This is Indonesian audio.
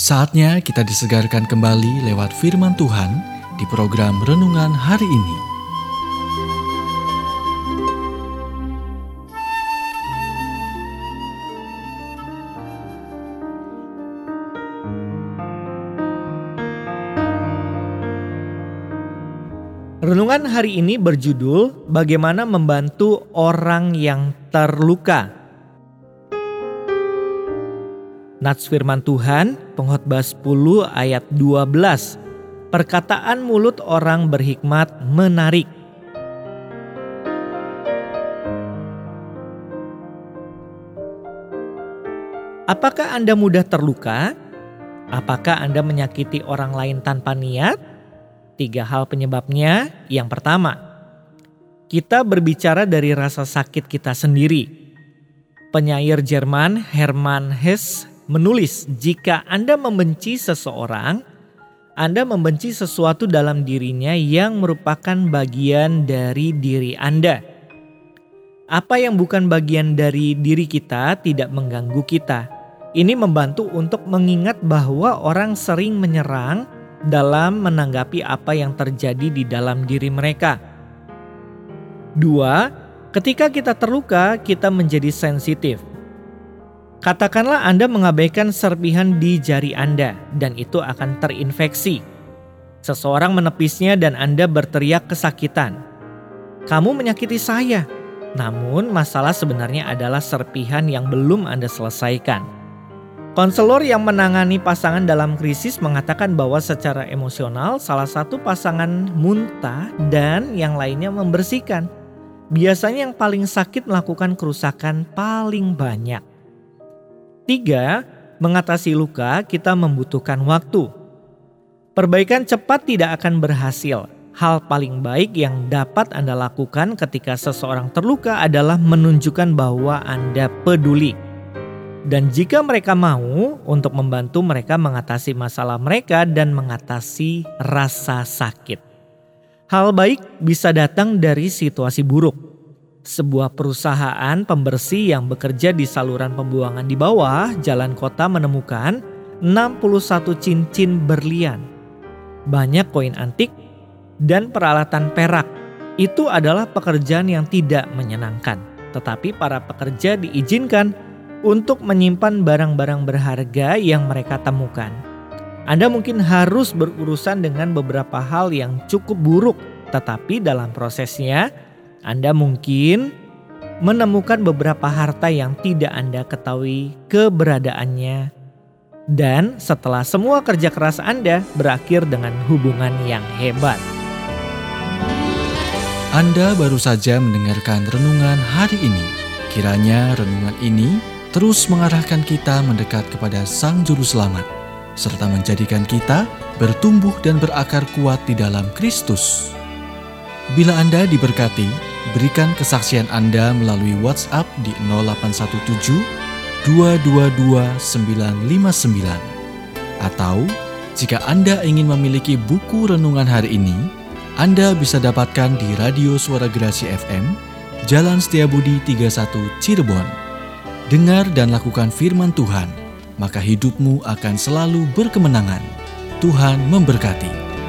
Saatnya kita disegarkan kembali lewat firman Tuhan di program renungan hari ini. Renungan hari ini berjudul Bagaimana Membantu Orang yang Terluka. Nats firman Tuhan, pengkhotbah 10 ayat 12. Perkataan mulut orang berhikmat menarik. Apakah Anda mudah terluka? Apakah Anda menyakiti orang lain tanpa niat? Tiga hal penyebabnya. Yang pertama, kita berbicara dari rasa sakit kita sendiri. Penyair Jerman Hermann Hesse menulis, "Jika Anda membenci seseorang, Anda membenci sesuatu dalam dirinya yang merupakan bagian dari diri Anda." Apa yang bukan bagian dari diri kita tidak mengganggu kita. Ini membantu untuk mengingat bahwa orang sering menyerang dalam menanggapi apa yang terjadi di dalam diri mereka. Dua, ketika kita terluka, kita menjadi sensitif. Katakanlah Anda mengabaikan serpihan di jari Anda dan itu akan terinfeksi. Seseorang menepisnya dan Anda berteriak kesakitan. Kamu menyakiti saya. Namun masalah sebenarnya adalah serpihan yang belum Anda selesaikan. Konselor yang menangani pasangan dalam krisis mengatakan bahwa secara emosional salah satu pasangan muntah dan yang lainnya membersihkan. Biasanya yang paling sakit melakukan kerusakan paling banyak. Tiga, mengatasi luka kita membutuhkan waktu. Perbaikan cepat tidak akan berhasil. Hal paling baik yang dapat Anda lakukan ketika seseorang terluka adalah menunjukkan bahwa Anda peduli. Dan jika mereka mau untuk membantu mereka mengatasi masalah mereka dan mengatasi rasa sakit. Hal baik bisa datang dari situasi buruk sebuah perusahaan pembersih yang bekerja di saluran pembuangan di bawah jalan kota menemukan 61 cincin berlian, banyak koin antik, dan peralatan perak. Itu adalah pekerjaan yang tidak menyenangkan, tetapi para pekerja diizinkan untuk menyimpan barang-barang berharga yang mereka temukan. Anda mungkin harus berurusan dengan beberapa hal yang cukup buruk, tetapi dalam prosesnya anda mungkin menemukan beberapa harta yang tidak Anda ketahui keberadaannya. Dan setelah semua kerja keras Anda berakhir dengan hubungan yang hebat. Anda baru saja mendengarkan renungan hari ini. Kiranya renungan ini terus mengarahkan kita mendekat kepada Sang Juru Selamat, serta menjadikan kita bertumbuh dan berakar kuat di dalam Kristus. Bila Anda diberkati, Berikan kesaksian Anda melalui WhatsApp di 0817 222 959 atau jika Anda ingin memiliki buku renungan hari ini, Anda bisa dapatkan di Radio Suara Gerasi FM, Jalan Setiabudi 31 Cirebon. Dengar dan lakukan firman Tuhan, maka hidupmu akan selalu berkemenangan. Tuhan memberkati.